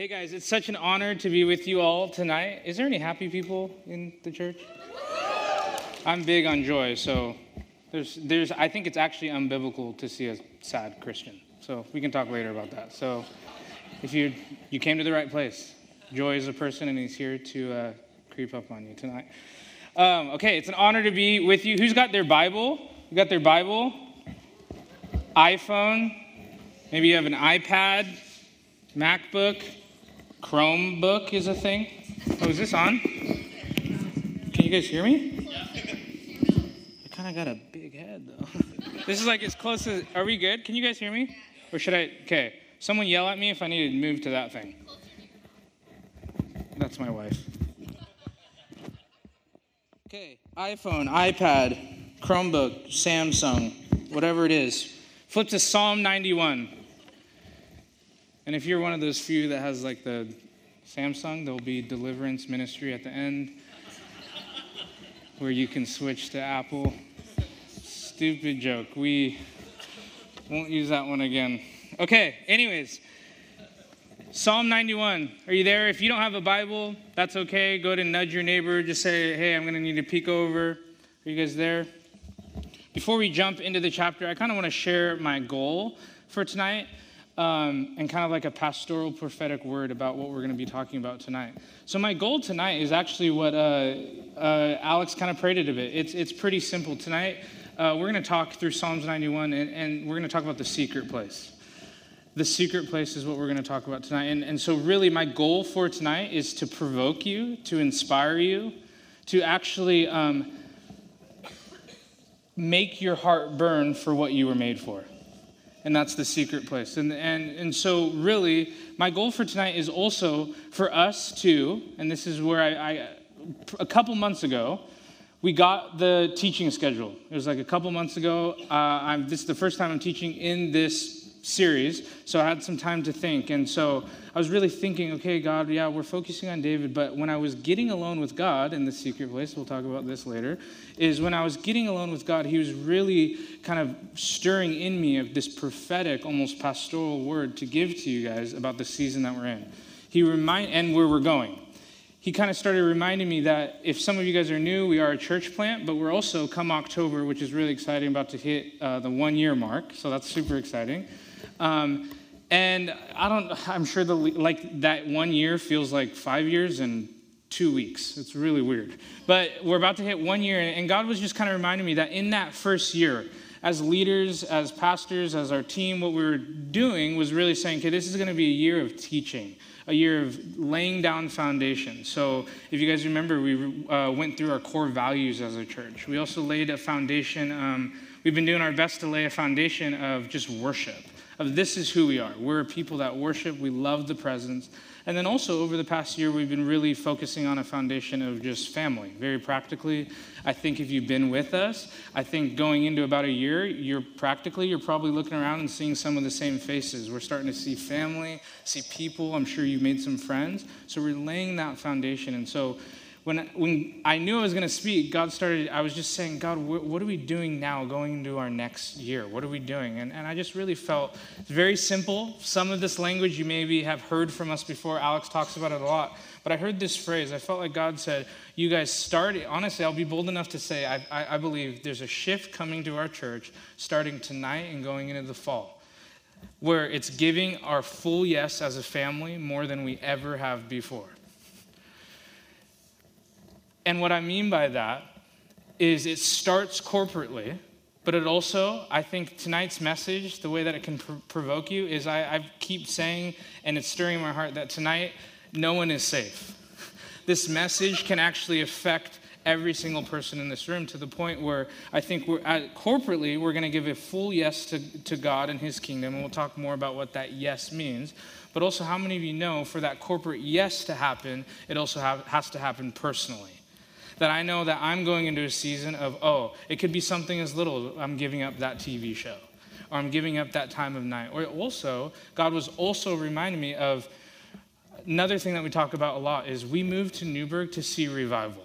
Hey guys, it's such an honor to be with you all tonight. Is there any happy people in the church? I'm big on joy, so there's, there's, I think it's actually unbiblical to see a sad Christian. So we can talk later about that. So if you you came to the right place, Joy is a person, and he's here to uh, creep up on you tonight. Um, okay, it's an honor to be with you. Who's got their Bible? You got their Bible? iPhone? Maybe you have an iPad, MacBook. Chromebook is a thing. Oh, is this on? Can you guys hear me? I kind of got a big head though. this is like as close as. Are we good? Can you guys hear me? Or should I? Okay. Someone yell at me if I need to move to that thing. That's my wife. Okay. iPhone, iPad, Chromebook, Samsung, whatever it is. Flip to Psalm 91. And if you're one of those few that has like the Samsung, there'll be deliverance ministry at the end where you can switch to Apple. Stupid joke. We won't use that one again. Okay, anyways. Psalm 91. Are you there? If you don't have a Bible, that's okay. Go ahead and nudge your neighbor. Just say, hey, I'm going to need to peek over. Are you guys there? Before we jump into the chapter, I kind of want to share my goal for tonight um, and kind of like a pastoral prophetic word about what we're going to be talking about tonight. So, my goal tonight is actually what uh, uh, Alex kind of prayed it a bit. It's, it's pretty simple. Tonight, uh, we're going to talk through Psalms 91 and, and we're going to talk about the secret place. The secret place is what we're going to talk about tonight. And, and so, really, my goal for tonight is to provoke you, to inspire you, to actually um, make your heart burn for what you were made for and that's the secret place. And, and, and so, really, my goal for tonight is also for us to, and this is where I, I a couple months ago, we got the teaching schedule. It was like a couple months ago. Uh, this is the first time I'm teaching in this series, so I had some time to think. And so I was really thinking, okay, God, yeah, we're focusing on David, but when I was getting alone with God in the secret place, we'll talk about this later, is when I was getting alone with God, He was really kind of stirring in me of this prophetic, almost pastoral word to give to you guys about the season that we're in. He remind and where we're going. He kind of started reminding me that if some of you guys are new, we are a church plant, but we're also come October, which is really exciting, about to hit uh, the one year mark. So that's super exciting. Um, and I don't, I'm sure the, like that one year feels like five years and two weeks. It's really weird. But we're about to hit one year, and God was just kind of reminding me that in that first year, as leaders, as pastors, as our team, what we were doing was really saying, okay, this is going to be a year of teaching, a year of laying down foundation. So, if you guys remember, we uh, went through our core values as a church. We also laid a foundation. Um, we've been doing our best to lay a foundation of just worship of this is who we are. We're a people that worship, we love the presence. And then also over the past year, we've been really focusing on a foundation of just family. Very practically, I think if you've been with us, I think going into about a year, you're practically, you're probably looking around and seeing some of the same faces. We're starting to see family, see people. I'm sure you've made some friends. So we're laying that foundation. And so when, when I knew I was going to speak, God started, I was just saying, God, wh- what are we doing now going into our next year? What are we doing? And, and I just really felt it's very simple. Some of this language you maybe have heard from us before. Alex talks about it a lot. But I heard this phrase. I felt like God said, You guys start, honestly, I'll be bold enough to say, I, I, I believe there's a shift coming to our church starting tonight and going into the fall, where it's giving our full yes as a family more than we ever have before. And what I mean by that is it starts corporately, but it also, I think tonight's message, the way that it can pr- provoke you, is I, I keep saying, and it's stirring my heart, that tonight no one is safe. This message can actually affect every single person in this room to the point where I think we're at, corporately we're going to give a full yes to, to God and His kingdom, and we'll talk more about what that yes means. But also, how many of you know for that corporate yes to happen, it also has to happen personally? That I know that I'm going into a season of, oh, it could be something as little I'm giving up that TV show, or I'm giving up that time of night. Or also, God was also reminding me of another thing that we talk about a lot is we moved to Newberg to see revival.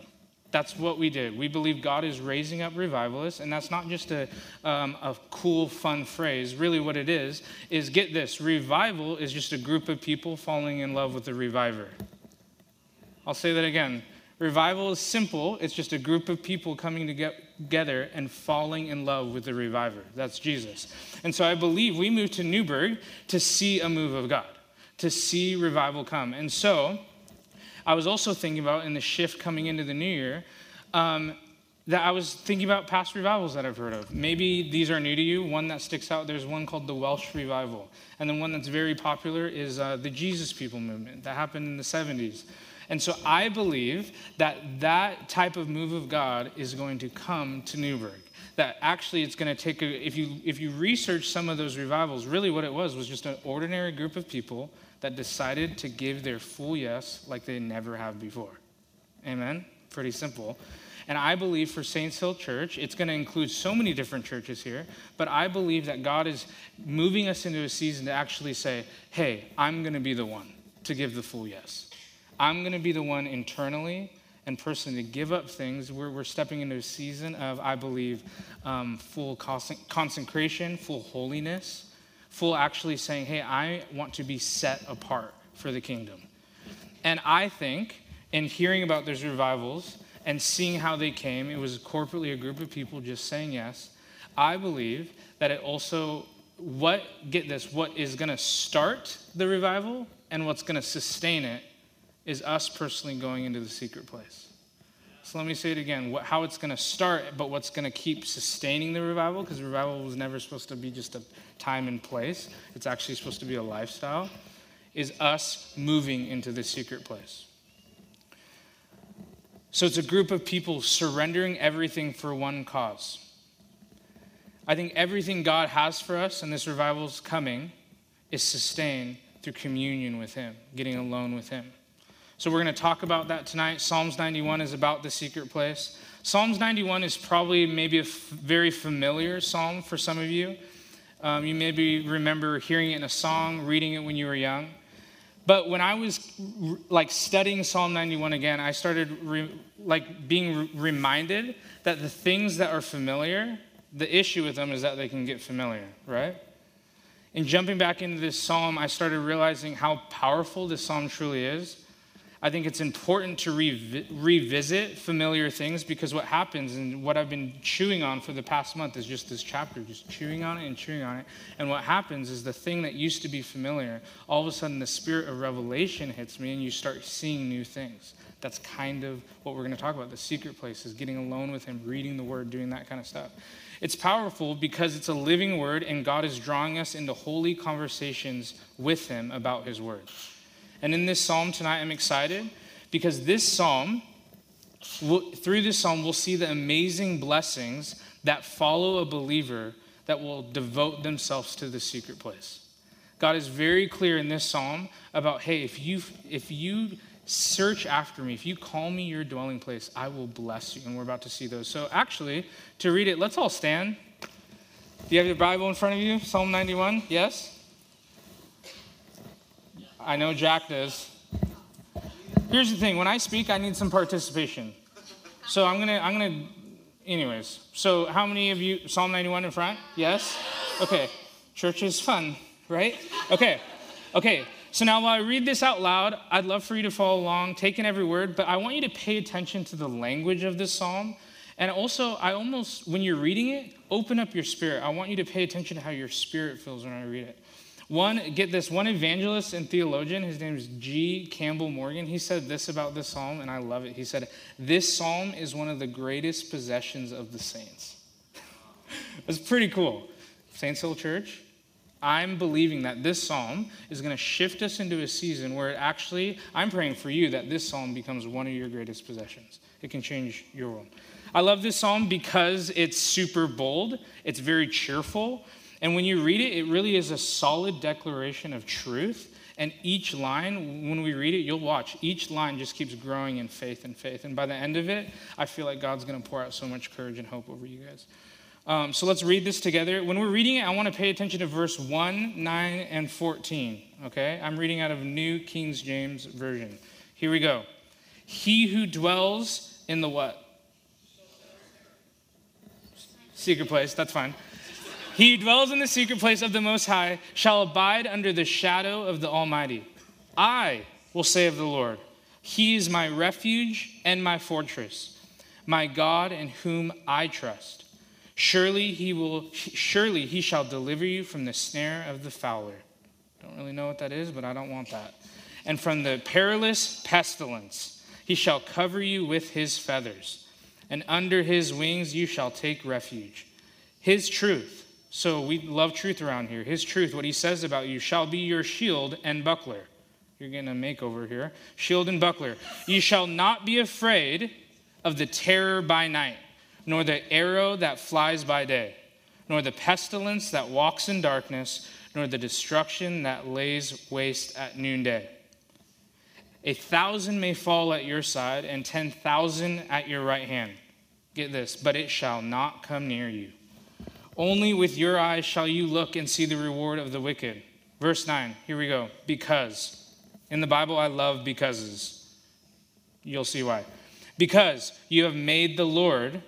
That's what we did. We believe God is raising up revivalists, and that's not just a, um, a cool, fun phrase. Really, what it is, is get this revival is just a group of people falling in love with the reviver. I'll say that again. Revival is simple, it's just a group of people coming together and falling in love with the reviver. That's Jesus. And so I believe we moved to Newberg to see a move of God, to see revival come. And so I was also thinking about in the shift coming into the new year. Um, that I was thinking about past revivals that I've heard of. Maybe these are new to you. One that sticks out, there's one called the Welsh Revival. And then one that's very popular is uh, the Jesus People movement that happened in the 70s. And so I believe that that type of move of God is going to come to Newberg. That actually it's going to take a, if you if you research some of those revivals, really what it was was just an ordinary group of people that decided to give their full yes like they never have before. Amen. Pretty simple. And I believe for Saints Hill Church, it's going to include so many different churches here, but I believe that God is moving us into a season to actually say, hey, I'm going to be the one to give the full yes. I'm going to be the one internally and personally to give up things. We're, we're stepping into a season of, I believe, um, full consecration, full holiness, full actually saying, hey, I want to be set apart for the kingdom. And I think in hearing about those revivals and seeing how they came, it was corporately a group of people just saying yes. I believe that it also, what, get this, what is going to start the revival and what's going to sustain it is us personally going into the secret place. So let me say it again what, how it's going to start, but what's going to keep sustaining the revival, because revival was never supposed to be just a time and place, it's actually supposed to be a lifestyle, is us moving into the secret place. So it's a group of people surrendering everything for one cause. I think everything God has for us, and this revival's coming, is sustained through communion with Him, getting alone with Him. So we're going to talk about that tonight. Psalms 91 is about the secret place. Psalms 91 is probably maybe a f- very familiar psalm for some of you. Um, you maybe remember hearing it in a song, reading it when you were young. But when I was like studying Psalm 91 again, I started re- like being re- reminded that the things that are familiar, the issue with them is that they can get familiar, right? In jumping back into this psalm, I started realizing how powerful this psalm truly is I think it's important to revi- revisit familiar things because what happens and what I've been chewing on for the past month is just this chapter, just chewing on it and chewing on it. And what happens is the thing that used to be familiar, all of a sudden the spirit of revelation hits me and you start seeing new things. That's kind of what we're going to talk about. The secret place is getting alone with Him, reading the Word, doing that kind of stuff. It's powerful because it's a living Word and God is drawing us into holy conversations with Him about His Word. And in this psalm tonight, I'm excited because this psalm, through this psalm, we'll see the amazing blessings that follow a believer that will devote themselves to the secret place. God is very clear in this psalm about hey, if you, if you search after me, if you call me your dwelling place, I will bless you. And we're about to see those. So, actually, to read it, let's all stand. Do you have your Bible in front of you? Psalm 91? Yes? I know Jack does. Here's the thing when I speak, I need some participation. So I'm going to, I'm going to, anyways. So how many of you, Psalm 91 in front? Yes? Okay. Church is fun, right? Okay. Okay. So now while I read this out loud, I'd love for you to follow along, take in every word, but I want you to pay attention to the language of this psalm. And also, I almost, when you're reading it, open up your spirit. I want you to pay attention to how your spirit feels when I read it. One, get this, one evangelist and theologian, his name is G. Campbell Morgan, he said this about this psalm, and I love it. He said, This psalm is one of the greatest possessions of the saints. That's pretty cool. Saints Hill Church, I'm believing that this psalm is going to shift us into a season where it actually, I'm praying for you that this psalm becomes one of your greatest possessions. It can change your world. I love this psalm because it's super bold, it's very cheerful. And when you read it, it really is a solid declaration of truth. And each line, when we read it, you'll watch, each line just keeps growing in faith and faith. And by the end of it, I feel like God's going to pour out so much courage and hope over you guys. Um, so let's read this together. When we're reading it, I want to pay attention to verse 1, 9, and 14. Okay? I'm reading out of New King James Version. Here we go. He who dwells in the what? Secret place, that's fine. He who dwells in the secret place of the Most High shall abide under the shadow of the Almighty. I will say of the Lord, He is my refuge and my fortress, my God in whom I trust. Surely he will surely he shall deliver you from the snare of the fowler. Don't really know what that is, but I don't want that. And from the perilous pestilence, he shall cover you with his feathers, and under his wings you shall take refuge. His truth, so we love truth around here. His truth, what he says about you, shall be your shield and buckler. You're getting a makeover here. Shield and buckler. You shall not be afraid of the terror by night, nor the arrow that flies by day, nor the pestilence that walks in darkness, nor the destruction that lays waste at noonday. A thousand may fall at your side, and ten thousand at your right hand. Get this, but it shall not come near you. Only with your eyes shall you look and see the reward of the wicked. Verse 9, here we go. Because. In the Bible, I love becauses. You'll see why. Because you have made the Lord,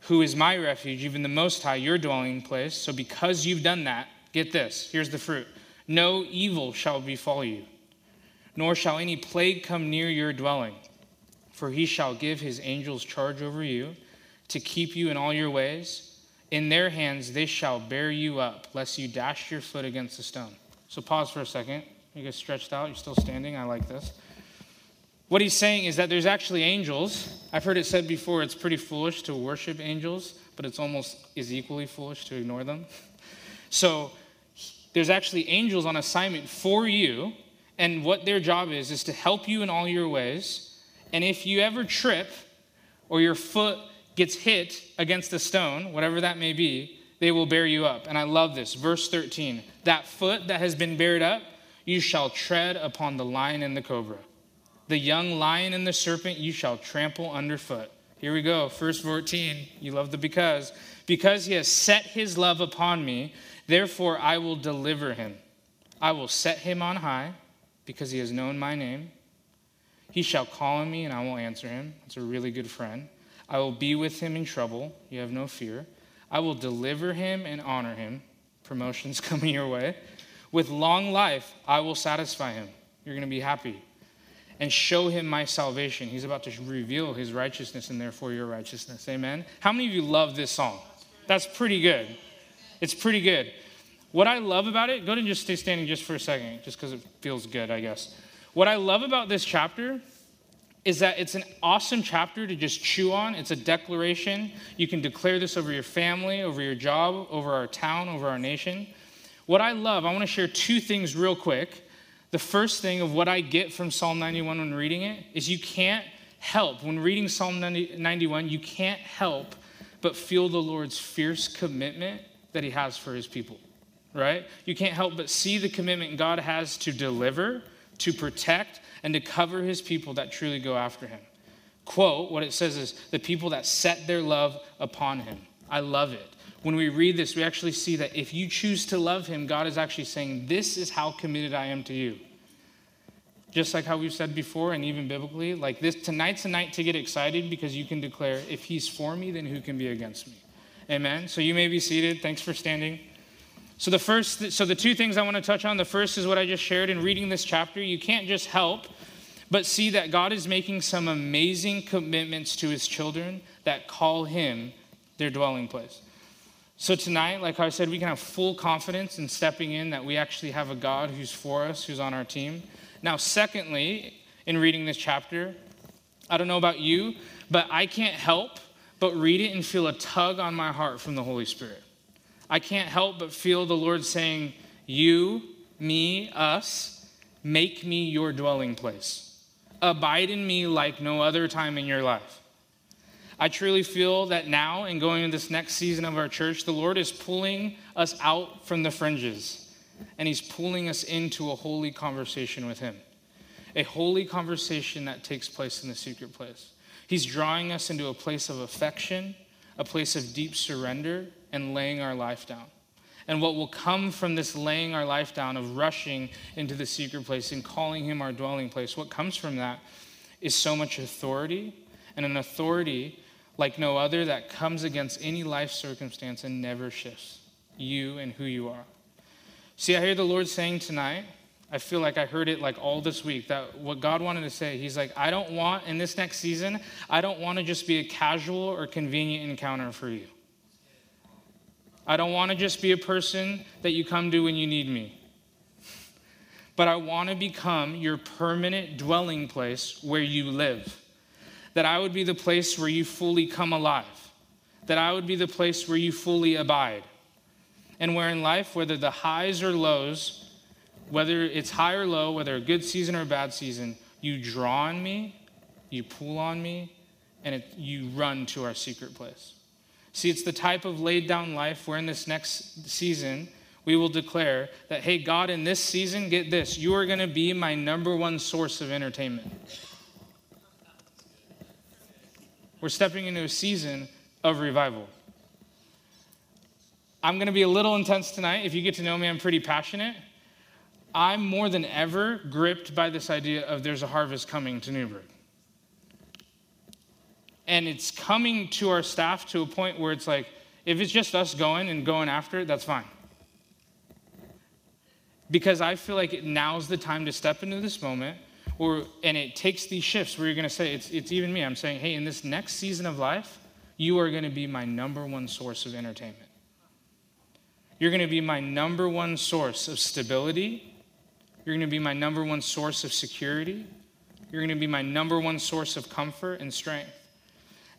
who is my refuge, even the Most High, your dwelling place. So because you've done that, get this here's the fruit no evil shall befall you, nor shall any plague come near your dwelling. For he shall give his angels charge over you to keep you in all your ways. In their hands they shall bear you up, lest you dash your foot against a stone. So pause for a second. You guys stretched out. You're still standing. I like this. What he's saying is that there's actually angels. I've heard it said before it's pretty foolish to worship angels, but it's almost is equally foolish to ignore them. So there's actually angels on assignment for you, and what their job is is to help you in all your ways. And if you ever trip or your foot gets hit against a stone, whatever that may be, they will bear you up. And I love this. Verse 13 that foot that has been bared up, you shall tread upon the lion and the cobra. The young lion and the serpent you shall trample underfoot. Here we go. Verse 14. You love the because. Because he has set his love upon me, therefore I will deliver him. I will set him on high because he has known my name. He shall call on me and I will answer him. That's a really good friend. I will be with him in trouble. You have no fear. I will deliver him and honor him. Promotions coming your way. With long life, I will satisfy him. You're going to be happy. And show him my salvation. He's about to reveal his righteousness and therefore your righteousness. Amen. How many of you love this song? That's pretty good. It's pretty good. What I love about it, go ahead and just stay standing just for a second, just because it feels good, I guess. What I love about this chapter is that it's an awesome chapter to just chew on. It's a declaration. You can declare this over your family, over your job, over our town, over our nation. What I love, I want to share two things real quick. The first thing of what I get from Psalm 91 when reading it is you can't help, when reading Psalm 91, you can't help but feel the Lord's fierce commitment that He has for His people, right? You can't help but see the commitment God has to deliver, to protect, and to cover his people that truly go after him. Quote, what it says is the people that set their love upon him. I love it. When we read this, we actually see that if you choose to love him, God is actually saying, This is how committed I am to you. Just like how we've said before, and even biblically, like this tonight's a night to get excited because you can declare, if he's for me, then who can be against me? Amen. So you may be seated. Thanks for standing. So the first, so the two things I want to touch on. The first is what I just shared in reading this chapter. You can't just help but see that God is making some amazing commitments to his children that call him their dwelling place. So tonight, like I said, we can have full confidence in stepping in that we actually have a God who's for us, who's on our team. Now, secondly, in reading this chapter, I don't know about you, but I can't help but read it and feel a tug on my heart from the Holy Spirit. I can't help but feel the Lord saying, You, me, us, make me your dwelling place. Abide in me like no other time in your life. I truly feel that now, in going into this next season of our church, the Lord is pulling us out from the fringes and He's pulling us into a holy conversation with Him. A holy conversation that takes place in the secret place. He's drawing us into a place of affection, a place of deep surrender, and laying our life down. And what will come from this laying our life down, of rushing into the secret place and calling him our dwelling place, what comes from that is so much authority, and an authority like no other that comes against any life circumstance and never shifts you and who you are. See, I hear the Lord saying tonight, I feel like I heard it like all this week that what God wanted to say, He's like, I don't want in this next season, I don't want to just be a casual or convenient encounter for you. I don't want to just be a person that you come to when you need me. But I want to become your permanent dwelling place where you live. That I would be the place where you fully come alive. That I would be the place where you fully abide. And where in life, whether the highs or lows, whether it's high or low, whether a good season or a bad season, you draw on me, you pull on me, and it, you run to our secret place. See, it's the type of laid down life where in this next season, we will declare that, hey, God, in this season, get this, you are going to be my number one source of entertainment. We're stepping into a season of revival. I'm going to be a little intense tonight. If you get to know me, I'm pretty passionate. I'm more than ever gripped by this idea of there's a harvest coming to Newberg. And it's coming to our staff to a point where it's like, if it's just us going and going after it, that's fine. Because I feel like now's the time to step into this moment, or, and it takes these shifts where you're going to say, it's, it's even me. I'm saying, hey, in this next season of life, you are going to be my number one source of entertainment. You're going to be my number one source of stability you're going to be my number one source of security. You're going to be my number one source of comfort and strength.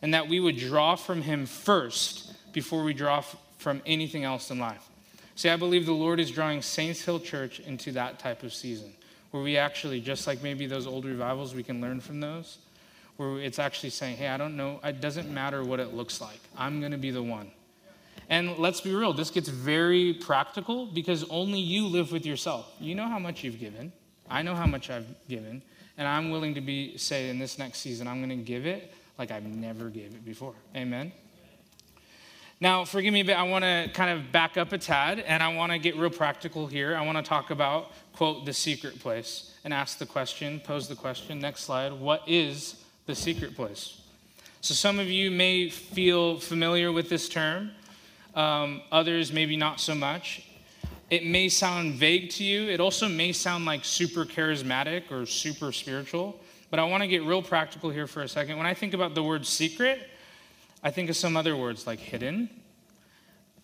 And that we would draw from Him first before we draw from anything else in life. See, I believe the Lord is drawing Saints Hill Church into that type of season where we actually, just like maybe those old revivals, we can learn from those, where it's actually saying, hey, I don't know, it doesn't matter what it looks like. I'm going to be the one. And let's be real, this gets very practical because only you live with yourself. You know how much you've given. I know how much I've given. And I'm willing to be, say, in this next season, I'm going to give it like I've never gave it before. Amen. Now, forgive me, but I want to kind of back up a tad and I want to get real practical here. I want to talk about, quote, the secret place and ask the question, pose the question. Next slide. What is the secret place? So, some of you may feel familiar with this term um, others maybe not so much. It may sound vague to you. It also may sound like super charismatic or super spiritual. But I want to get real practical here for a second. When I think about the word secret, I think of some other words like hidden.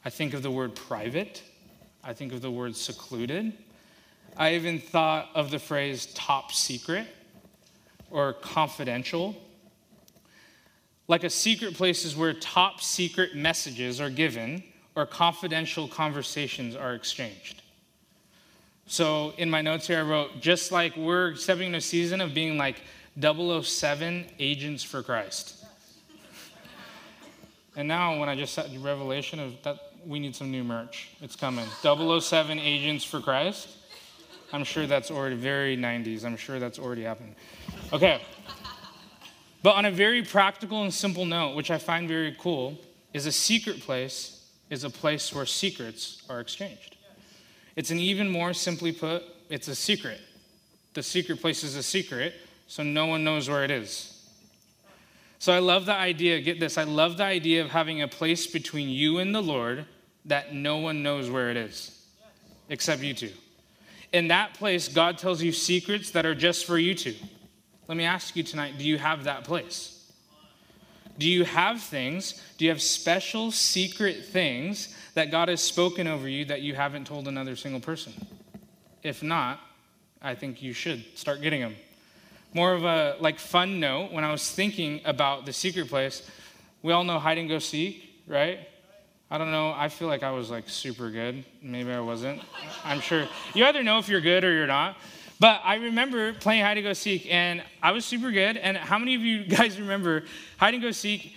I think of the word private. I think of the word secluded. I even thought of the phrase top secret or confidential. Like a secret place is where top secret messages are given or confidential conversations are exchanged. So in my notes here, I wrote just like we're stepping into a season of being like 007 agents for Christ. And now, when I just said revelation of that, we need some new merch. It's coming. 007 agents for Christ. I'm sure that's already very 90s. I'm sure that's already happened. Okay. But on a very practical and simple note, which I find very cool, is a secret place is a place where secrets are exchanged. It's an even more simply put, it's a secret. The secret place is a secret, so no one knows where it is. So I love the idea, get this, I love the idea of having a place between you and the Lord that no one knows where it is, except you two. In that place, God tells you secrets that are just for you two. Let me ask you tonight do you have that place? Do you have things? Do you have special secret things that God has spoken over you that you haven't told another single person? If not, I think you should start getting them. More of a like fun note, when I was thinking about the secret place, we all know hide and go seek, right? I don't know. I feel like I was like super good. Maybe I wasn't. I'm sure you either know if you're good or you're not. But I remember playing hide and go seek, and I was super good. And how many of you guys remember hide and go seek?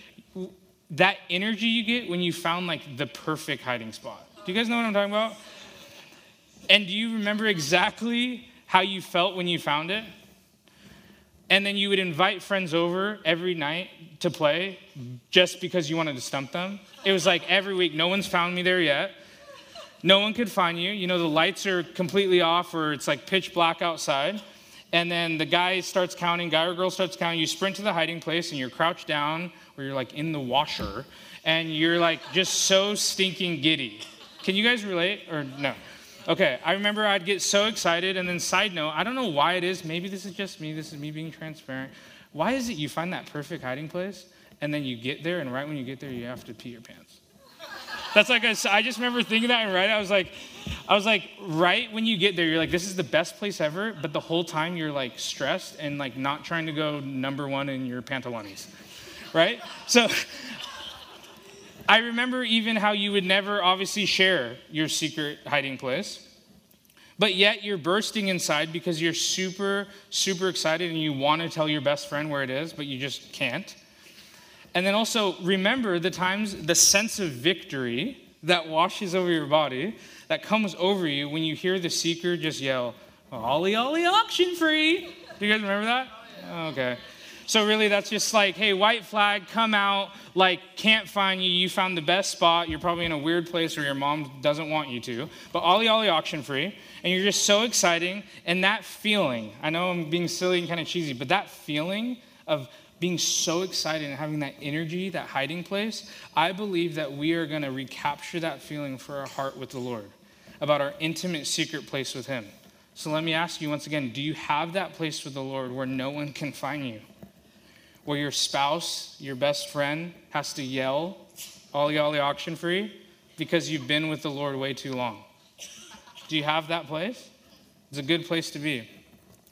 That energy you get when you found like the perfect hiding spot. Do you guys know what I'm talking about? And do you remember exactly how you felt when you found it? And then you would invite friends over every night to play just because you wanted to stump them. It was like every week, no one's found me there yet. No one could find you. You know, the lights are completely off or it's like pitch black outside. And then the guy starts counting, guy or girl starts counting. You sprint to the hiding place and you're crouched down or you're like in the washer and you're like just so stinking giddy. Can you guys relate or no? Okay, I remember I'd get so excited. And then, side note, I don't know why it is. Maybe this is just me. This is me being transparent. Why is it you find that perfect hiding place and then you get there, and right when you get there, you have to pee your pants? That's like a, I just remember thinking that and right. I was like, I was like, right when you get there, you're like, this is the best place ever. But the whole time you're like stressed and like not trying to go number one in your pantalones, right? So I remember even how you would never obviously share your secret hiding place. But yet you're bursting inside because you're super, super excited and you want to tell your best friend where it is, but you just can't. And then also remember the times, the sense of victory that washes over your body, that comes over you when you hear the seeker just yell, Ollie, Ollie, auction free. Do you guys remember that? Oh, okay. So really, that's just like, hey, white flag, come out. Like, can't find you. You found the best spot. You're probably in a weird place where your mom doesn't want you to. But Ollie Ollie auction free, and you're just so exciting. And that feeling, I know I'm being silly and kind of cheesy, but that feeling of being so excited and having that energy, that hiding place, I believe that we are going to recapture that feeling for our heart with the Lord, about our intimate secret place with Him. So let me ask you once again do you have that place with the Lord where no one can find you? Where your spouse, your best friend, has to yell, Ollie Ollie auction free, because you've been with the Lord way too long. Do you have that place? It's a good place to be.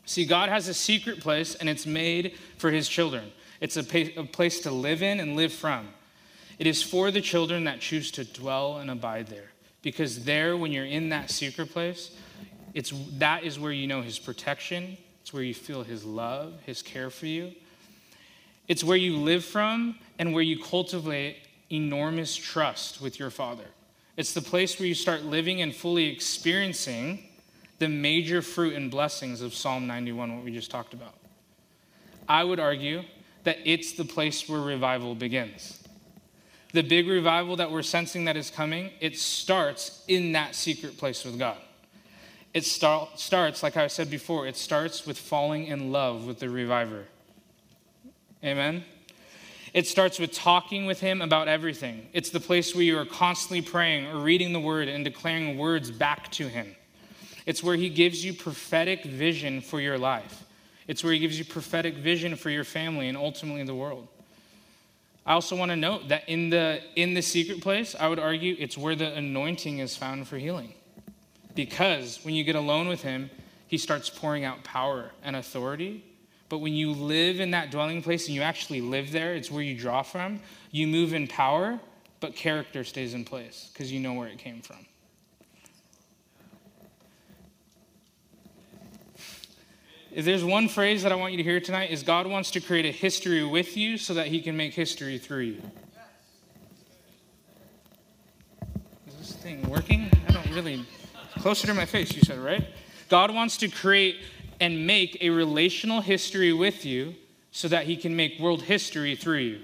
See, God has a secret place, and it's made for his children. It's a, place to live in and live from. It is for the children that choose to dwell and abide there. Because there, when you're in that secret place, it's, that is where you know his protection, it's where you feel his love, his care for you. It's where you live from and where you cultivate enormous trust with your Father. It's the place where you start living and fully experiencing the major fruit and blessings of Psalm 91, what we just talked about. I would argue that it's the place where revival begins. The big revival that we're sensing that is coming, it starts in that secret place with God. It start, starts, like I said before, it starts with falling in love with the reviver. Amen? It starts with talking with Him about everything. It's the place where you are constantly praying or reading the Word and declaring words back to Him. It's where He gives you prophetic vision for your life. It's where He gives you prophetic vision for your family and ultimately the world. I also want to note that in the, in the secret place, I would argue it's where the anointing is found for healing. Because when you get alone with Him, He starts pouring out power and authority but when you live in that dwelling place and you actually live there, it's where you draw from. You move in power, but character stays in place because you know where it came from. If there's one phrase that I want you to hear tonight is God wants to create a history with you so that he can make history through you. Is this thing working? I don't really closer to my face you said, right? God wants to create and make a relational history with you so that he can make world history through you.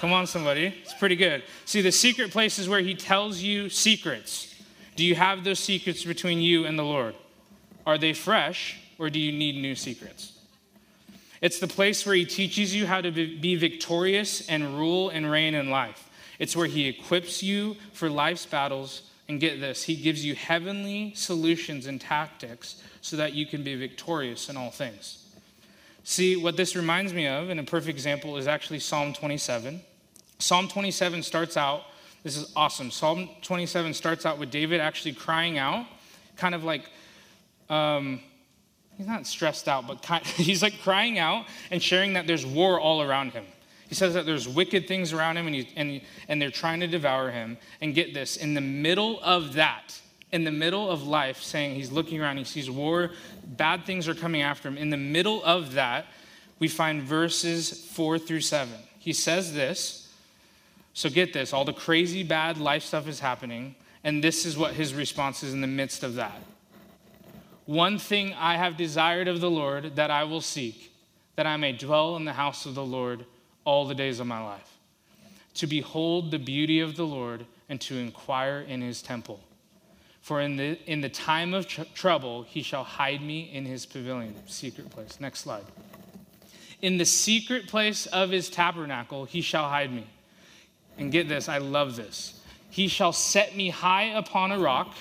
Come on, somebody. It's pretty good. See, the secret place is where he tells you secrets. Do you have those secrets between you and the Lord? Are they fresh, or do you need new secrets? It's the place where he teaches you how to be victorious and rule and reign in life. It's where he equips you for life's battles. And get this, he gives you heavenly solutions and tactics so that you can be victorious in all things. See, what this reminds me of, and a perfect example, is actually Psalm 27. Psalm 27 starts out, this is awesome. Psalm 27 starts out with David actually crying out, kind of like, um, he's not stressed out, but kind, he's like crying out and sharing that there's war all around him. He says that there's wicked things around him and, he, and, and they're trying to devour him. And get this, in the middle of that, in the middle of life saying he's looking around, he sees war, bad things are coming after him. In the middle of that, we find verses four through seven. He says this. So get this all the crazy bad life stuff is happening, and this is what his response is in the midst of that. One thing I have desired of the Lord that I will seek, that I may dwell in the house of the Lord all the days of my life, to behold the beauty of the Lord and to inquire in his temple. For in the, in the time of tr- trouble, he shall hide me in his pavilion, secret place. Next slide. In the secret place of his tabernacle, he shall hide me. And get this, I love this. He shall set me high upon a rock.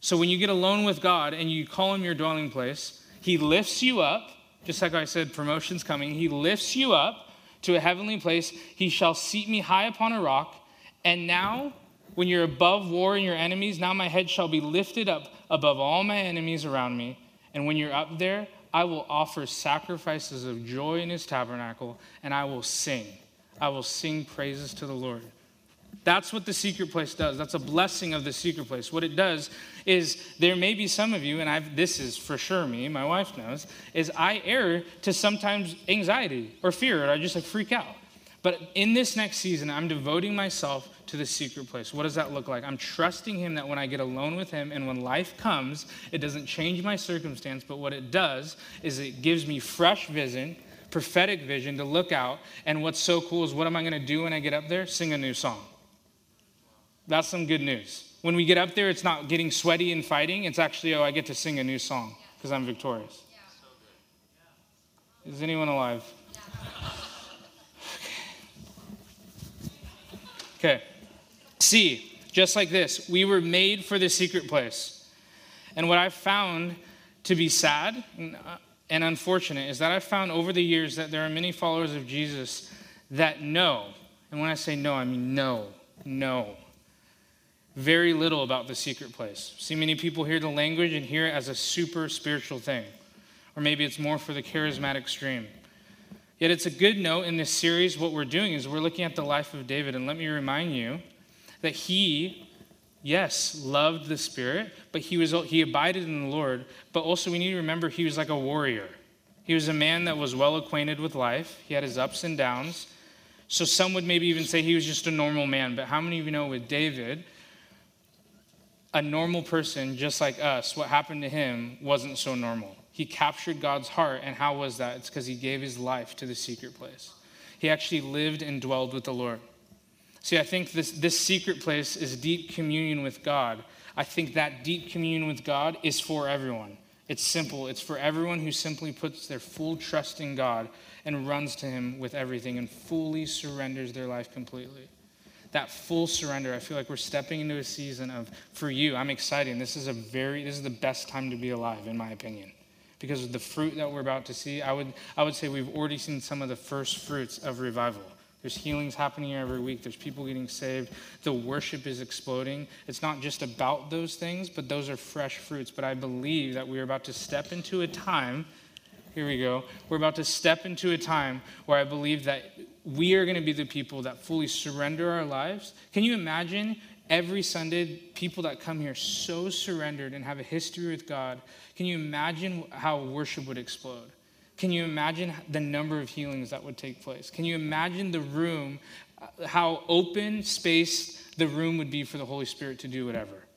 So when you get alone with God and you call him your dwelling place, he lifts you up, just like I said, promotion's coming. He lifts you up to a heavenly place. He shall seat me high upon a rock. And now when you're above war and your enemies, now my head shall be lifted up above all my enemies around me. And when you're up there, I will offer sacrifices of joy in his tabernacle, and I will sing. I will sing praises to the Lord. That's what the secret place does. That's a blessing of the secret place. What it does is there may be some of you, and I've, this is for sure me, my wife knows, is I err to sometimes anxiety or fear, or I just like freak out. But in this next season, I'm devoting myself to the secret place. What does that look like? I'm trusting Him that when I get alone with Him and when life comes, it doesn't change my circumstance, but what it does is it gives me fresh vision, prophetic vision to look out. And what's so cool is what am I going to do when I get up there? Sing a new song. That's some good news. When we get up there, it's not getting sweaty and fighting. It's actually, oh, I get to sing a new song because I'm victorious. Is anyone alive? Okay. C, just like this, we were made for the secret place. And what I've found to be sad and uh, unfortunate is that I've found over the years that there are many followers of Jesus that know, and when I say no, I mean no, no, very little about the secret place. See, many people hear the language and hear it as a super spiritual thing, or maybe it's more for the charismatic stream. Yet it's a good note in this series. What we're doing is we're looking at the life of David, and let me remind you that he, yes, loved the Spirit, but he was he abided in the Lord. But also we need to remember he was like a warrior. He was a man that was well acquainted with life. He had his ups and downs. So some would maybe even say he was just a normal man. But how many of you know with David, a normal person just like us, what happened to him wasn't so normal. He captured God's heart. And how was that? It's because he gave his life to the secret place. He actually lived and dwelled with the Lord. See, I think this, this secret place is deep communion with God. I think that deep communion with God is for everyone. It's simple. It's for everyone who simply puts their full trust in God and runs to Him with everything and fully surrenders their life completely. That full surrender, I feel like we're stepping into a season of, for you, I'm excited. This is a very, this is the best time to be alive, in my opinion. Because of the fruit that we're about to see, I would, I would say we've already seen some of the first fruits of revival. There's healings happening every week. There's people getting saved. The worship is exploding. It's not just about those things, but those are fresh fruits. But I believe that we're about to step into a time. Here we go. We're about to step into a time where I believe that we are going to be the people that fully surrender our lives. Can you imagine every Sunday people that come here so surrendered and have a history with God? Can you imagine how worship would explode? Can you imagine the number of healings that would take place? Can you imagine the room, uh, how open space the room would be for the Holy Spirit to do whatever?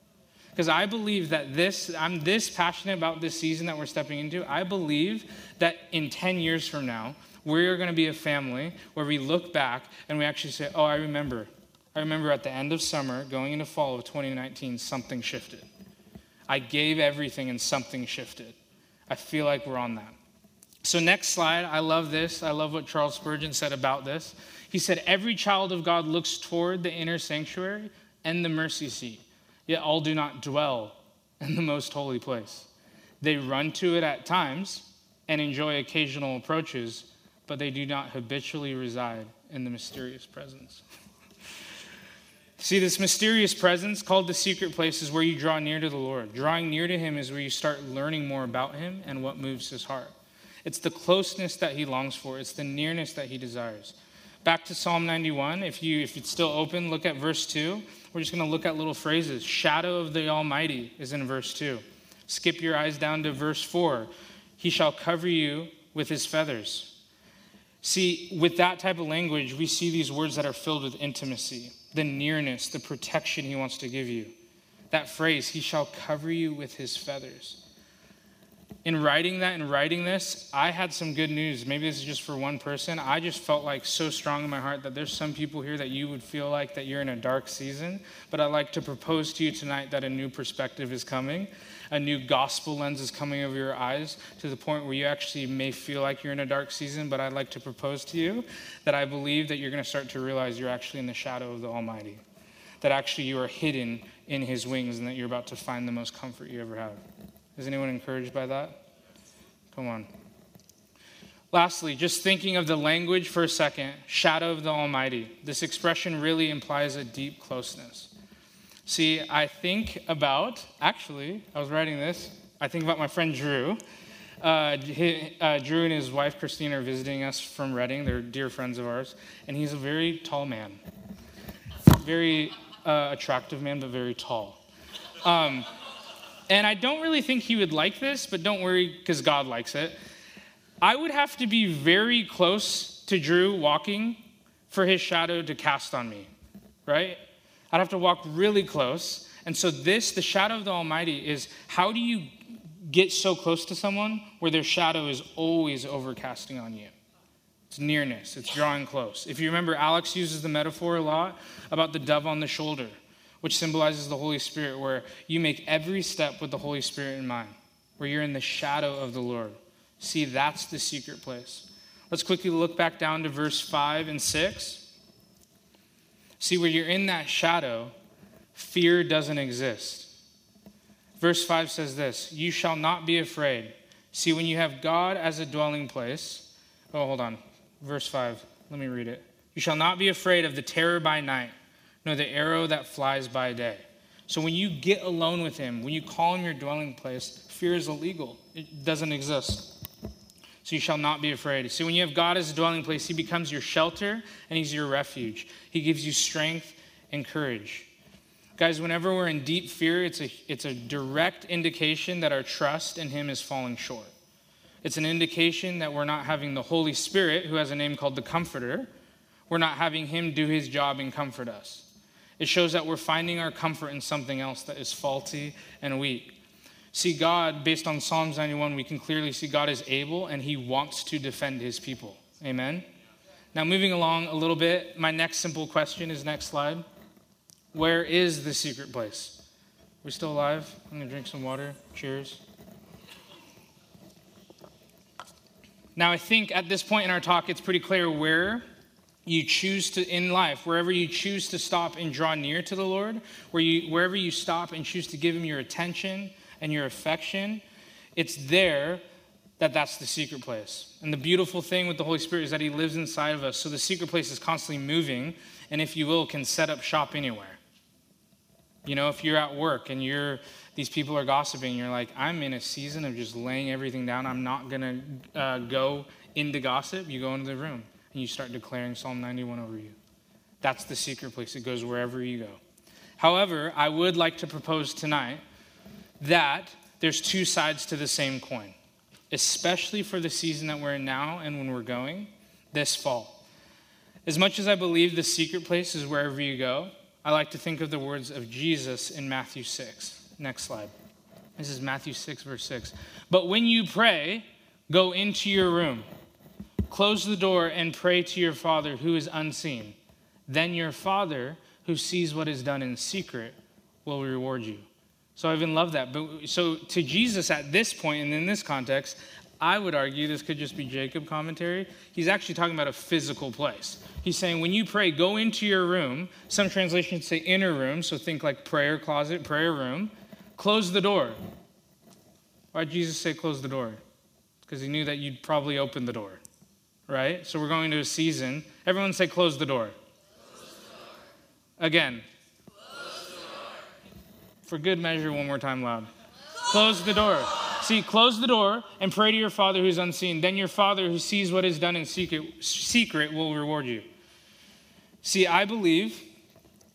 Because I believe that this, I'm this passionate about this season that we're stepping into. I believe that in 10 years from now, we're going to be a family where we look back and we actually say, Oh, I remember. I remember at the end of summer, going into fall of 2019, something shifted. I gave everything and something shifted. I feel like we're on that. So, next slide, I love this. I love what Charles Spurgeon said about this. He said, Every child of God looks toward the inner sanctuary and the mercy seat, yet all do not dwell in the most holy place. They run to it at times and enjoy occasional approaches, but they do not habitually reside in the mysterious presence. See, this mysterious presence called the secret place is where you draw near to the Lord. Drawing near to Him is where you start learning more about Him and what moves His heart. It's the closeness that he longs for, it's the nearness that he desires. Back to Psalm 91, if you if it's still open, look at verse 2. We're just going to look at little phrases. Shadow of the Almighty is in verse 2. Skip your eyes down to verse 4. He shall cover you with his feathers. See, with that type of language, we see these words that are filled with intimacy, the nearness, the protection he wants to give you. That phrase, he shall cover you with his feathers. In writing that and writing this, I had some good news. Maybe this is just for one person. I just felt like so strong in my heart that there's some people here that you would feel like that you're in a dark season. But I'd like to propose to you tonight that a new perspective is coming, a new gospel lens is coming over your eyes to the point where you actually may feel like you're in a dark season. But I'd like to propose to you that I believe that you're going to start to realize you're actually in the shadow of the Almighty, that actually you are hidden in His wings, and that you're about to find the most comfort you ever have. Is anyone encouraged by that? Come on. Lastly, just thinking of the language for a second shadow of the Almighty. This expression really implies a deep closeness. See, I think about, actually, I was writing this, I think about my friend Drew. Uh, he, uh, Drew and his wife Christine are visiting us from Redding. They're dear friends of ours. And he's a very tall man. Very uh, attractive man, but very tall. Um, and I don't really think he would like this, but don't worry, because God likes it. I would have to be very close to Drew walking for his shadow to cast on me, right? I'd have to walk really close. And so, this, the shadow of the Almighty, is how do you get so close to someone where their shadow is always overcasting on you? It's nearness, it's drawing close. If you remember, Alex uses the metaphor a lot about the dove on the shoulder which symbolizes the Holy Spirit, where you make every step with the Holy Spirit in mind, where you're in the shadow of the Lord. See, that's the secret place. Let's quickly look back down to verse 5 and 6. See, where you're in that shadow, fear doesn't exist. Verse 5 says this You shall not be afraid. See, when you have God as a dwelling place, oh, hold on. Verse 5, let me read it. You shall not be afraid of the terror by night nor the arrow that flies by day. So when you get alone with him, when you call him your dwelling place, fear is illegal. It doesn't exist. So you shall not be afraid. See, when you have God as a dwelling place, he becomes your shelter and he's your refuge. He gives you strength and courage. Guys, whenever we're in deep fear, it's a, it's a direct indication that our trust in him is falling short. It's an indication that we're not having the Holy Spirit, who has a name called the Comforter, we're not having him do his job and comfort us. It shows that we're finding our comfort in something else that is faulty and weak. See, God, based on Psalms 91, we can clearly see God is able and he wants to defend his people. Amen? Now, moving along a little bit, my next simple question is next slide. Where is the secret place? We still alive? I'm going to drink some water. Cheers. Now, I think at this point in our talk, it's pretty clear where you choose to in life wherever you choose to stop and draw near to the lord where you wherever you stop and choose to give him your attention and your affection it's there that that's the secret place. And the beautiful thing with the holy spirit is that he lives inside of us. So the secret place is constantly moving and if you will can set up shop anywhere. You know if you're at work and you're these people are gossiping you're like i'm in a season of just laying everything down. I'm not going to uh, go into gossip you go into the room and you start declaring Psalm 91 over you. That's the secret place. It goes wherever you go. However, I would like to propose tonight that there's two sides to the same coin, especially for the season that we're in now and when we're going this fall. As much as I believe the secret place is wherever you go, I like to think of the words of Jesus in Matthew 6. Next slide. This is Matthew 6, verse 6. But when you pray, go into your room Close the door and pray to your Father who is unseen. Then your Father, who sees what is done in secret, will reward you. So I even love that. But so to Jesus at this point and in this context, I would argue this could just be Jacob commentary. He's actually talking about a physical place. He's saying when you pray, go into your room. Some translations say inner room, so think like prayer closet, prayer room. Close the door. Why did Jesus say close the door? Because he knew that you'd probably open the door right? So we're going to a season. Everyone say, close the door. Close the door. Again. For good measure, one more time loud. Close, close the door. See, close the door and pray to your Father who's unseen. Then your Father who sees what is done in secret, secret will reward you. See, I believe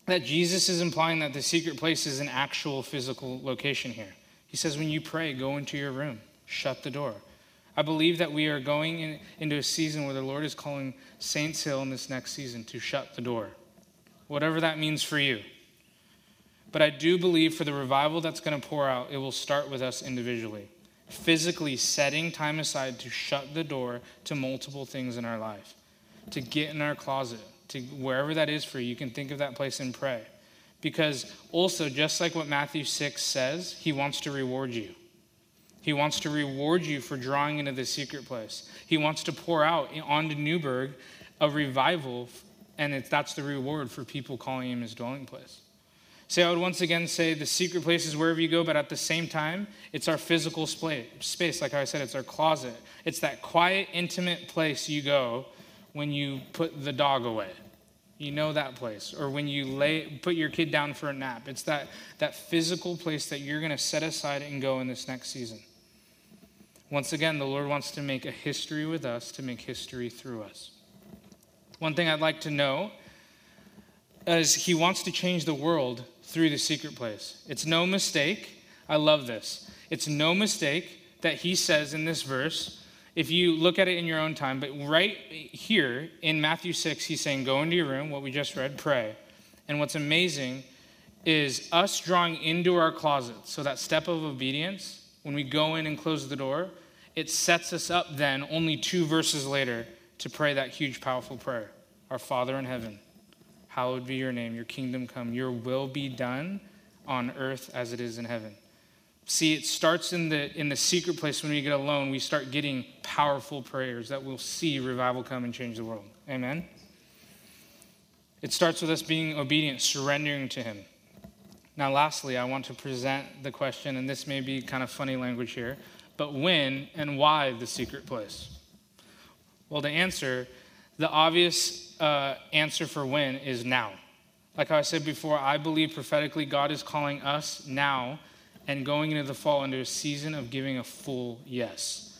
that Jesus is implying that the secret place is an actual physical location here. He says, when you pray, go into your room, shut the door. I believe that we are going in, into a season where the Lord is calling Saints Hill in this next season to shut the door, whatever that means for you. But I do believe for the revival that's going to pour out, it will start with us individually. physically setting time aside to shut the door to multiple things in our life, to get in our closet, to wherever that is for you, you can think of that place and pray. Because also, just like what Matthew 6 says, he wants to reward you. He wants to reward you for drawing into the secret place. He wants to pour out onto Newberg a revival, and that's the reward for people calling him his dwelling place. So I would once again say the secret place is wherever you go, but at the same time, it's our physical space. Like I said, it's our closet. It's that quiet, intimate place you go when you put the dog away. You know that place. Or when you lay, put your kid down for a nap. It's that, that physical place that you're going to set aside and go in this next season. Once again, the Lord wants to make a history with us, to make history through us. One thing I'd like to know is He wants to change the world through the secret place. It's no mistake. I love this. It's no mistake that he says in this verse, if you look at it in your own time, but right here in Matthew 6, he's saying, Go into your room, what we just read, pray. And what's amazing is us drawing into our closet. So that step of obedience, when we go in and close the door, it sets us up then, only two verses later, to pray that huge, powerful prayer Our Father in heaven hallowed be your name, your kingdom come, your will be done on earth as it is in heaven. See, it starts in the, in the secret place when we get alone. We start getting powerful prayers that will see revival come and change the world. Amen? It starts with us being obedient, surrendering to Him. Now, lastly, I want to present the question, and this may be kind of funny language here, but when and why the secret place? Well, the answer, the obvious uh, answer for when is now. Like I said before, I believe prophetically God is calling us now and going into the fall into a season of giving a full yes.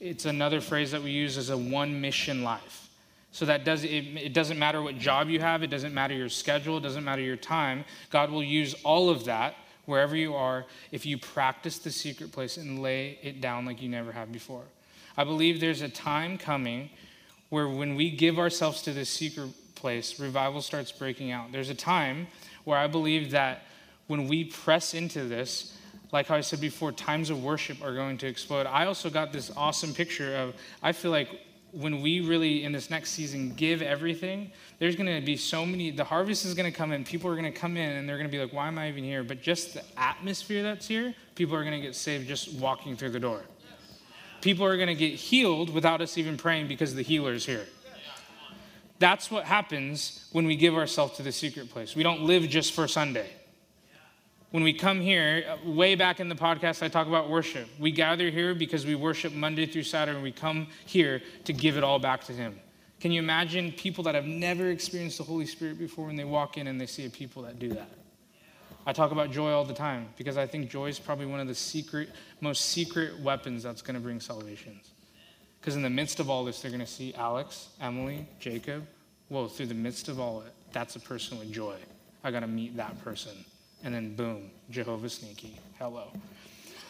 It's another phrase that we use as a one mission life. So that does it, it doesn't matter what job you have, it doesn't matter your schedule, it doesn't matter your time. God will use all of that wherever you are if you practice the secret place and lay it down like you never have before. I believe there's a time coming where when we give ourselves to this secret place, revival starts breaking out. There's a time where I believe that when we press into this, like how I said before, times of worship are going to explode. I also got this awesome picture of, I feel like when we really, in this next season, give everything, there's going to be so many, the harvest is going to come in. People are going to come in and they're going to be like, why am I even here? But just the atmosphere that's here, people are going to get saved just walking through the door people are going to get healed without us even praying because the healer is here. That's what happens when we give ourselves to the secret place. We don't live just for Sunday. When we come here, uh, way back in the podcast, I talk about worship. We gather here because we worship Monday through Saturday, and we come here to give it all back to Him. Can you imagine people that have never experienced the Holy Spirit before when they walk in and they see a people that do that? I talk about joy all the time because I think joy is probably one of the secret, most secret weapons that's going to bring salvation. Because in the midst of all this, they're going to see Alex, Emily, Jacob. Whoa, through the midst of all it, that's a person with joy. I got to meet that person. And then boom, Jehovah Sneaky. Hello.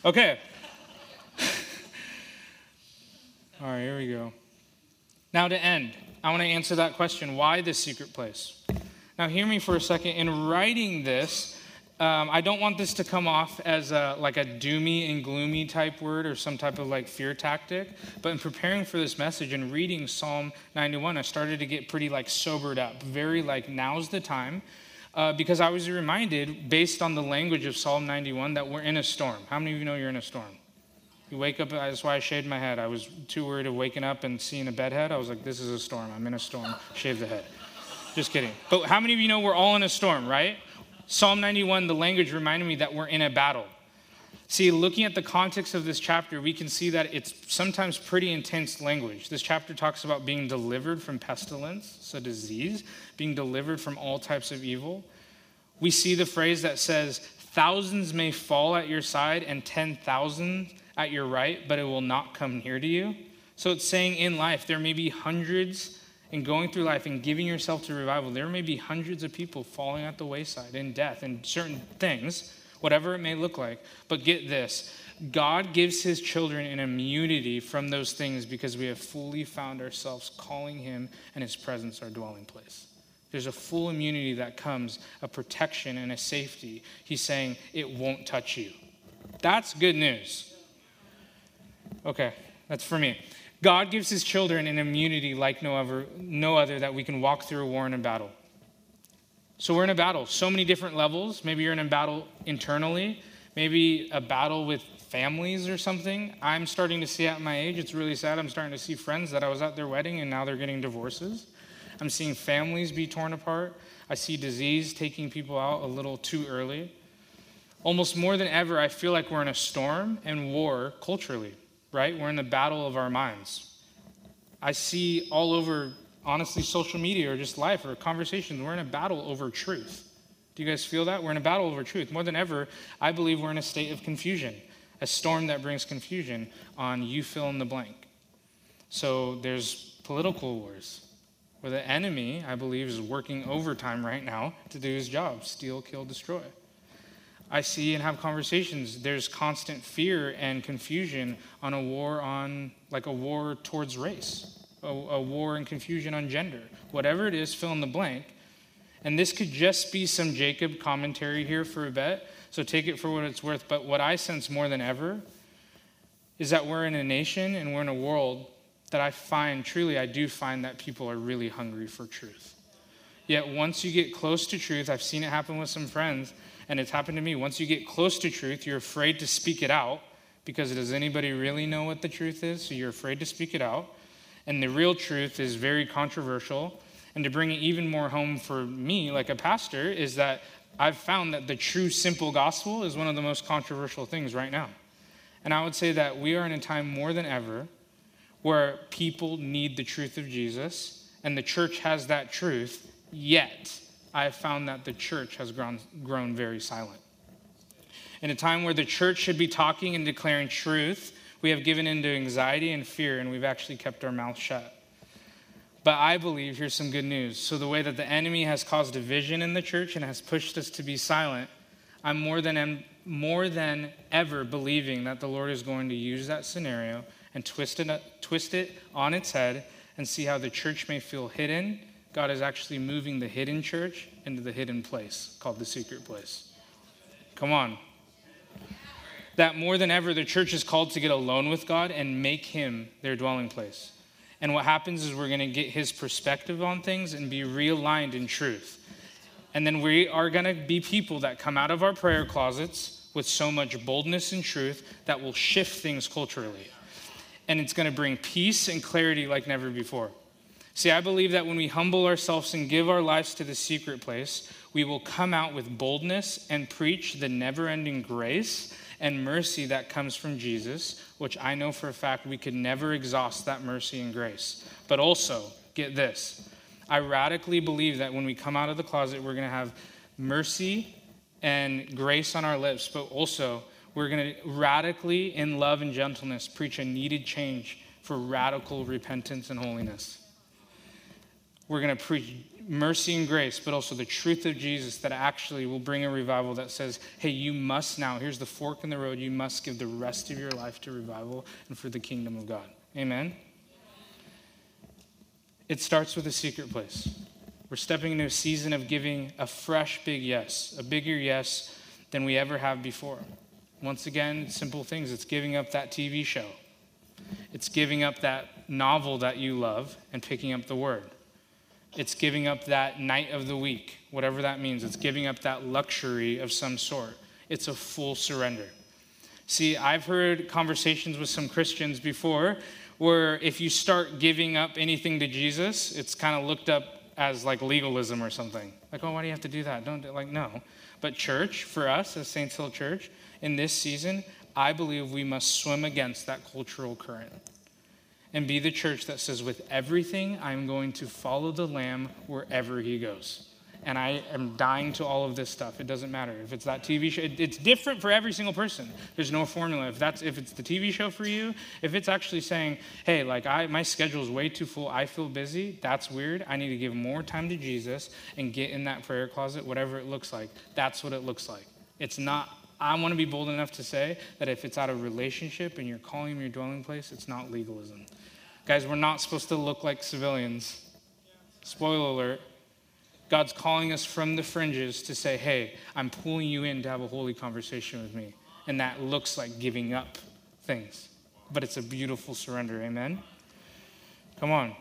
Okay. all right, here we go. Now to end, I want to answer that question why this secret place? Now, hear me for a second. In writing this, um, I don't want this to come off as a, like a doomy and gloomy type word or some type of like fear tactic. But in preparing for this message and reading Psalm 91, I started to get pretty like sobered up, very like now's the time. Uh, because I was reminded, based on the language of Psalm 91, that we're in a storm. How many of you know you're in a storm? You wake up, that's why I shaved my head. I was too worried of waking up and seeing a bedhead. I was like, this is a storm. I'm in a storm. Shave the head. Just kidding. But how many of you know we're all in a storm, right? Psalm 91, the language reminded me that we're in a battle. See, looking at the context of this chapter, we can see that it's sometimes pretty intense language. This chapter talks about being delivered from pestilence, so disease, being delivered from all types of evil. We see the phrase that says, Thousands may fall at your side and 10,000 at your right, but it will not come near to you. So it's saying in life, there may be hundreds and going through life and giving yourself to revival, there may be hundreds of people falling at the wayside in death and certain things, whatever it may look like. But get this God gives his children an immunity from those things because we have fully found ourselves calling him and his presence our dwelling place. There's a full immunity that comes, a protection and a safety. He's saying it won't touch you. That's good news. Okay, that's for me. God gives his children an immunity like no other, no other that we can walk through a war and a battle. So we're in a battle, so many different levels. Maybe you're in a battle internally, maybe a battle with families or something. I'm starting to see at my age, it's really sad. I'm starting to see friends that I was at their wedding and now they're getting divorces. I'm seeing families be torn apart. I see disease taking people out a little too early. Almost more than ever, I feel like we're in a storm and war culturally, right? We're in the battle of our minds. I see all over honestly social media or just life or conversations. We're in a battle over truth. Do you guys feel that? We're in a battle over truth. More than ever, I believe we're in a state of confusion, a storm that brings confusion on you fill in the blank. So there's political wars where the enemy, I believe, is working overtime right now to do his job steal, kill, destroy. I see and have conversations. There's constant fear and confusion on a war on, like a war towards race a, a war and confusion on gender. Whatever it is, fill in the blank. And this could just be some Jacob commentary here for a bit, so take it for what it's worth. But what I sense more than ever is that we're in a nation and we're in a world that I find, truly, I do find that people are really hungry for truth. Yet once you get close to truth, I've seen it happen with some friends, and it's happened to me. Once you get close to truth, you're afraid to speak it out because does anybody really know what the truth is? So you're afraid to speak it out and the real truth is very controversial. And to bring it even more home for me, like a pastor, is that I've found that the true, simple gospel is one of the most controversial things right now. And I would say that we are in a time more than ever where people need the truth of Jesus, and the church has that truth, yet I have found that the church has grown, grown very silent. In a time where the church should be talking and declaring truth, we have given into anxiety and fear, and we've actually kept our mouth shut. But I believe, here's some good news. So, the way that the enemy has caused division in the church and has pushed us to be silent, I'm more than, more than ever believing that the Lord is going to use that scenario and twist it, twist it on its head and see how the church may feel hidden. God is actually moving the hidden church into the hidden place called the secret place. Come on that more than ever, the church is called to get alone with God and make Him their dwelling place. And what happens is we're going to get His perspective on things and be realigned in truth. And then we are going to be people that come out of our prayer closets with so much boldness and truth that will shift things culturally. And it's going to bring peace and clarity like never before. See, I believe that when we humble ourselves and give our lives to the secret place, we will come out with boldness and preach the never ending grace and mercy that comes from Jesus, which I know for a fact we could never exhaust that mercy and grace. But also, get this I radically believe that when we come out of the closet, we're going to have mercy and grace on our lips, but also we're going to radically, in love and gentleness, preach a needed change for radical repentance and holiness. We're going to preach mercy and grace, but also the truth of Jesus that actually will bring a revival that says, hey, you must now, here's the fork in the road, you must give the rest of your life to revival and for the kingdom of God. Amen? It starts with a secret place. We're stepping into a season of giving a fresh big yes, a bigger yes than we ever have before. Once again, simple things. It's giving up that TV show. It's giving up that novel that you love and picking up the word. It's giving up that night of the week, whatever that means. It's giving up that luxury of some sort. It's a full surrender. See, I've heard conversations with some Christians before where if you start giving up anything to Jesus, it's kind of looked up as like legalism or something. Like, oh, why do you have to do that? Don't do like no. But church, for us as Saints Hill Church, in this season, I believe we must swim against that cultural current and be the church that says, with everything, I'm going to follow the Lamb wherever he goes. And I am dying to all of this stuff. It doesn't matter if it's that TV show. it's different for every single person. There's no formula. If that's if it's the TV show for you, if it's actually saying, "Hey, like I my schedule is way too full. I feel busy." That's weird. I need to give more time to Jesus and get in that prayer closet, whatever it looks like. That's what it looks like. It's not I want to be bold enough to say that if it's out of relationship and you're calling him your dwelling place, it's not legalism. Guys, we're not supposed to look like civilians. Spoiler alert. God's calling us from the fringes to say, hey, I'm pulling you in to have a holy conversation with me. And that looks like giving up things. but it's a beautiful surrender. Amen? Come on.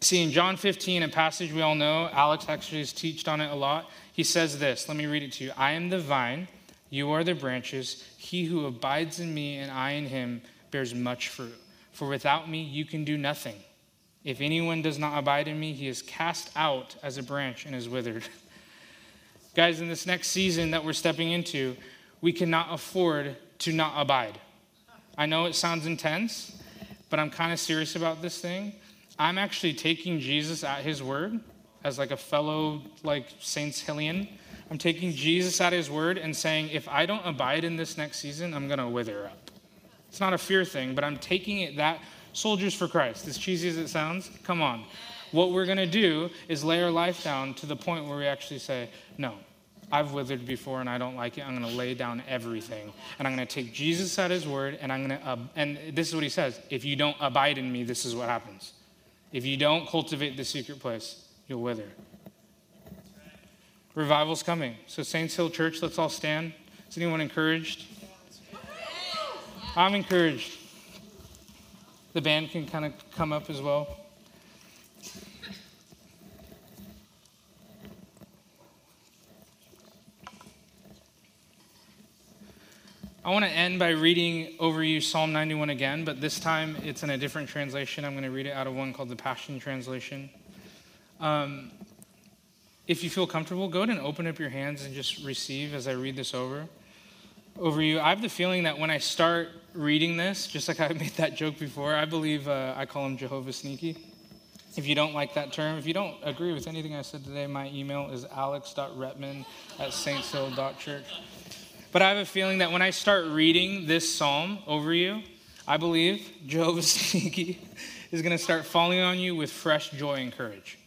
See, in John 15, a passage we all know, Alex actually has taught on it a lot. He says this. Let me read it to you. I am the vine, you are the branches. He who abides in me and I in him bears much fruit. For without me, you can do nothing. If anyone does not abide in me, he is cast out as a branch and is withered. Guys, in this next season that we're stepping into, we cannot afford to not abide. I know it sounds intense, but I'm kind of serious about this thing. I'm actually taking Jesus at his word as like a fellow like Saints Hillian. I'm taking Jesus at his word and saying, if I don't abide in this next season, I'm going to wither up. It's not a fear thing, but I'm taking it that soldiers for Christ, as cheesy as it sounds, come on. What we're going to do is lay our life down to the point where we actually say, no, I've withered before and I don't like it. I'm going to lay down everything. And I'm going to take Jesus at his word and I'm going to, uh, and this is what he says if you don't abide in me, this is what happens. If you don't cultivate the secret place, you'll wither. Revival's coming. So, Saints Hill Church, let's all stand. Is anyone encouraged? I'm encouraged. The band can kind of come up as well. I want to end by reading over you Psalm 91 again, but this time it's in a different translation. I'm going to read it out of one called the Passion Translation. Um, if you feel comfortable, go ahead and open up your hands and just receive as I read this over over you. I have the feeling that when I start reading this, just like I made that joke before, I believe uh, I call him Jehovah Sneaky. If you don't like that term, if you don't agree with anything I said today, my email is alex.retman at saintshill.church. But I have a feeling that when I start reading this psalm over you, I believe Jehovah Sneaky is going to start falling on you with fresh joy and courage.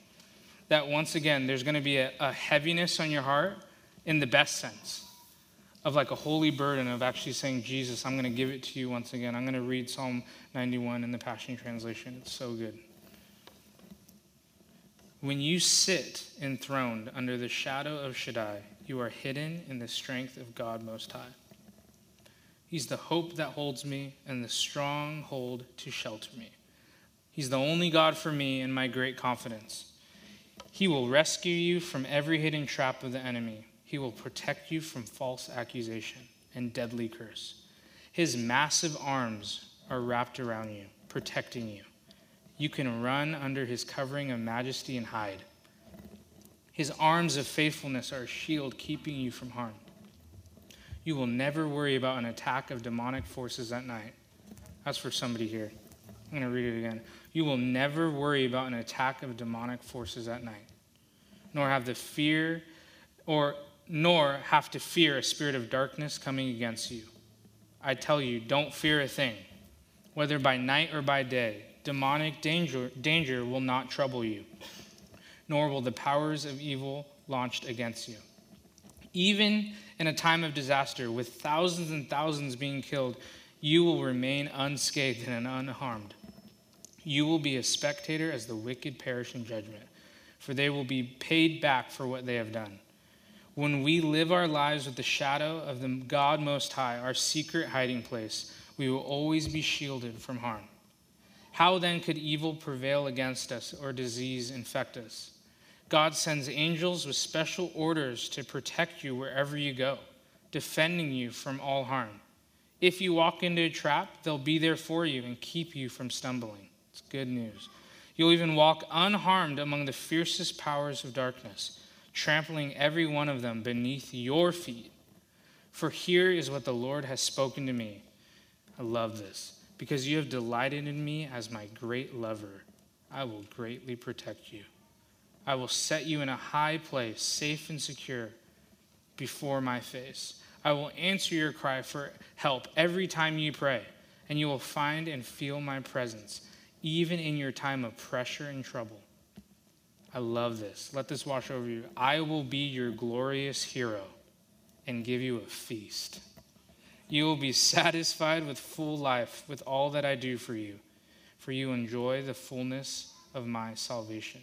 That once again, there's going to be a, a heaviness on your heart in the best sense of like a holy burden of actually saying, Jesus, I'm going to give it to you once again. I'm going to read Psalm 91 in the Passion Translation. It's so good. When you sit enthroned under the shadow of Shaddai, you are hidden in the strength of God Most High. He's the hope that holds me and the stronghold to shelter me. He's the only God for me and my great confidence. He will rescue you from every hidden trap of the enemy he will protect you from false accusation and deadly curse. His massive arms are wrapped around you, protecting you. You can run under his covering of majesty and hide. His arms of faithfulness are a shield keeping you from harm. You will never worry about an attack of demonic forces at night. That's for somebody here. I'm going to read it again. You will never worry about an attack of demonic forces at night, nor have the fear or nor have to fear a spirit of darkness coming against you. I tell you, don't fear a thing, whether by night or by day. Demonic danger, danger will not trouble you, nor will the powers of evil launched against you. Even in a time of disaster, with thousands and thousands being killed, you will remain unscathed and unharmed. You will be a spectator as the wicked perish in judgment, for they will be paid back for what they have done. When we live our lives with the shadow of the God Most High, our secret hiding place, we will always be shielded from harm. How then could evil prevail against us or disease infect us? God sends angels with special orders to protect you wherever you go, defending you from all harm. If you walk into a trap, they'll be there for you and keep you from stumbling. It's good news. You'll even walk unharmed among the fiercest powers of darkness trampling every one of them beneath your feet. For here is what the Lord has spoken to me. I love this. Because you have delighted in me as my great lover, I will greatly protect you. I will set you in a high place, safe and secure, before my face. I will answer your cry for help every time you pray, and you will find and feel my presence, even in your time of pressure and trouble. I love this. Let this wash over you. I will be your glorious hero and give you a feast. You will be satisfied with full life with all that I do for you, for you enjoy the fullness of my salvation.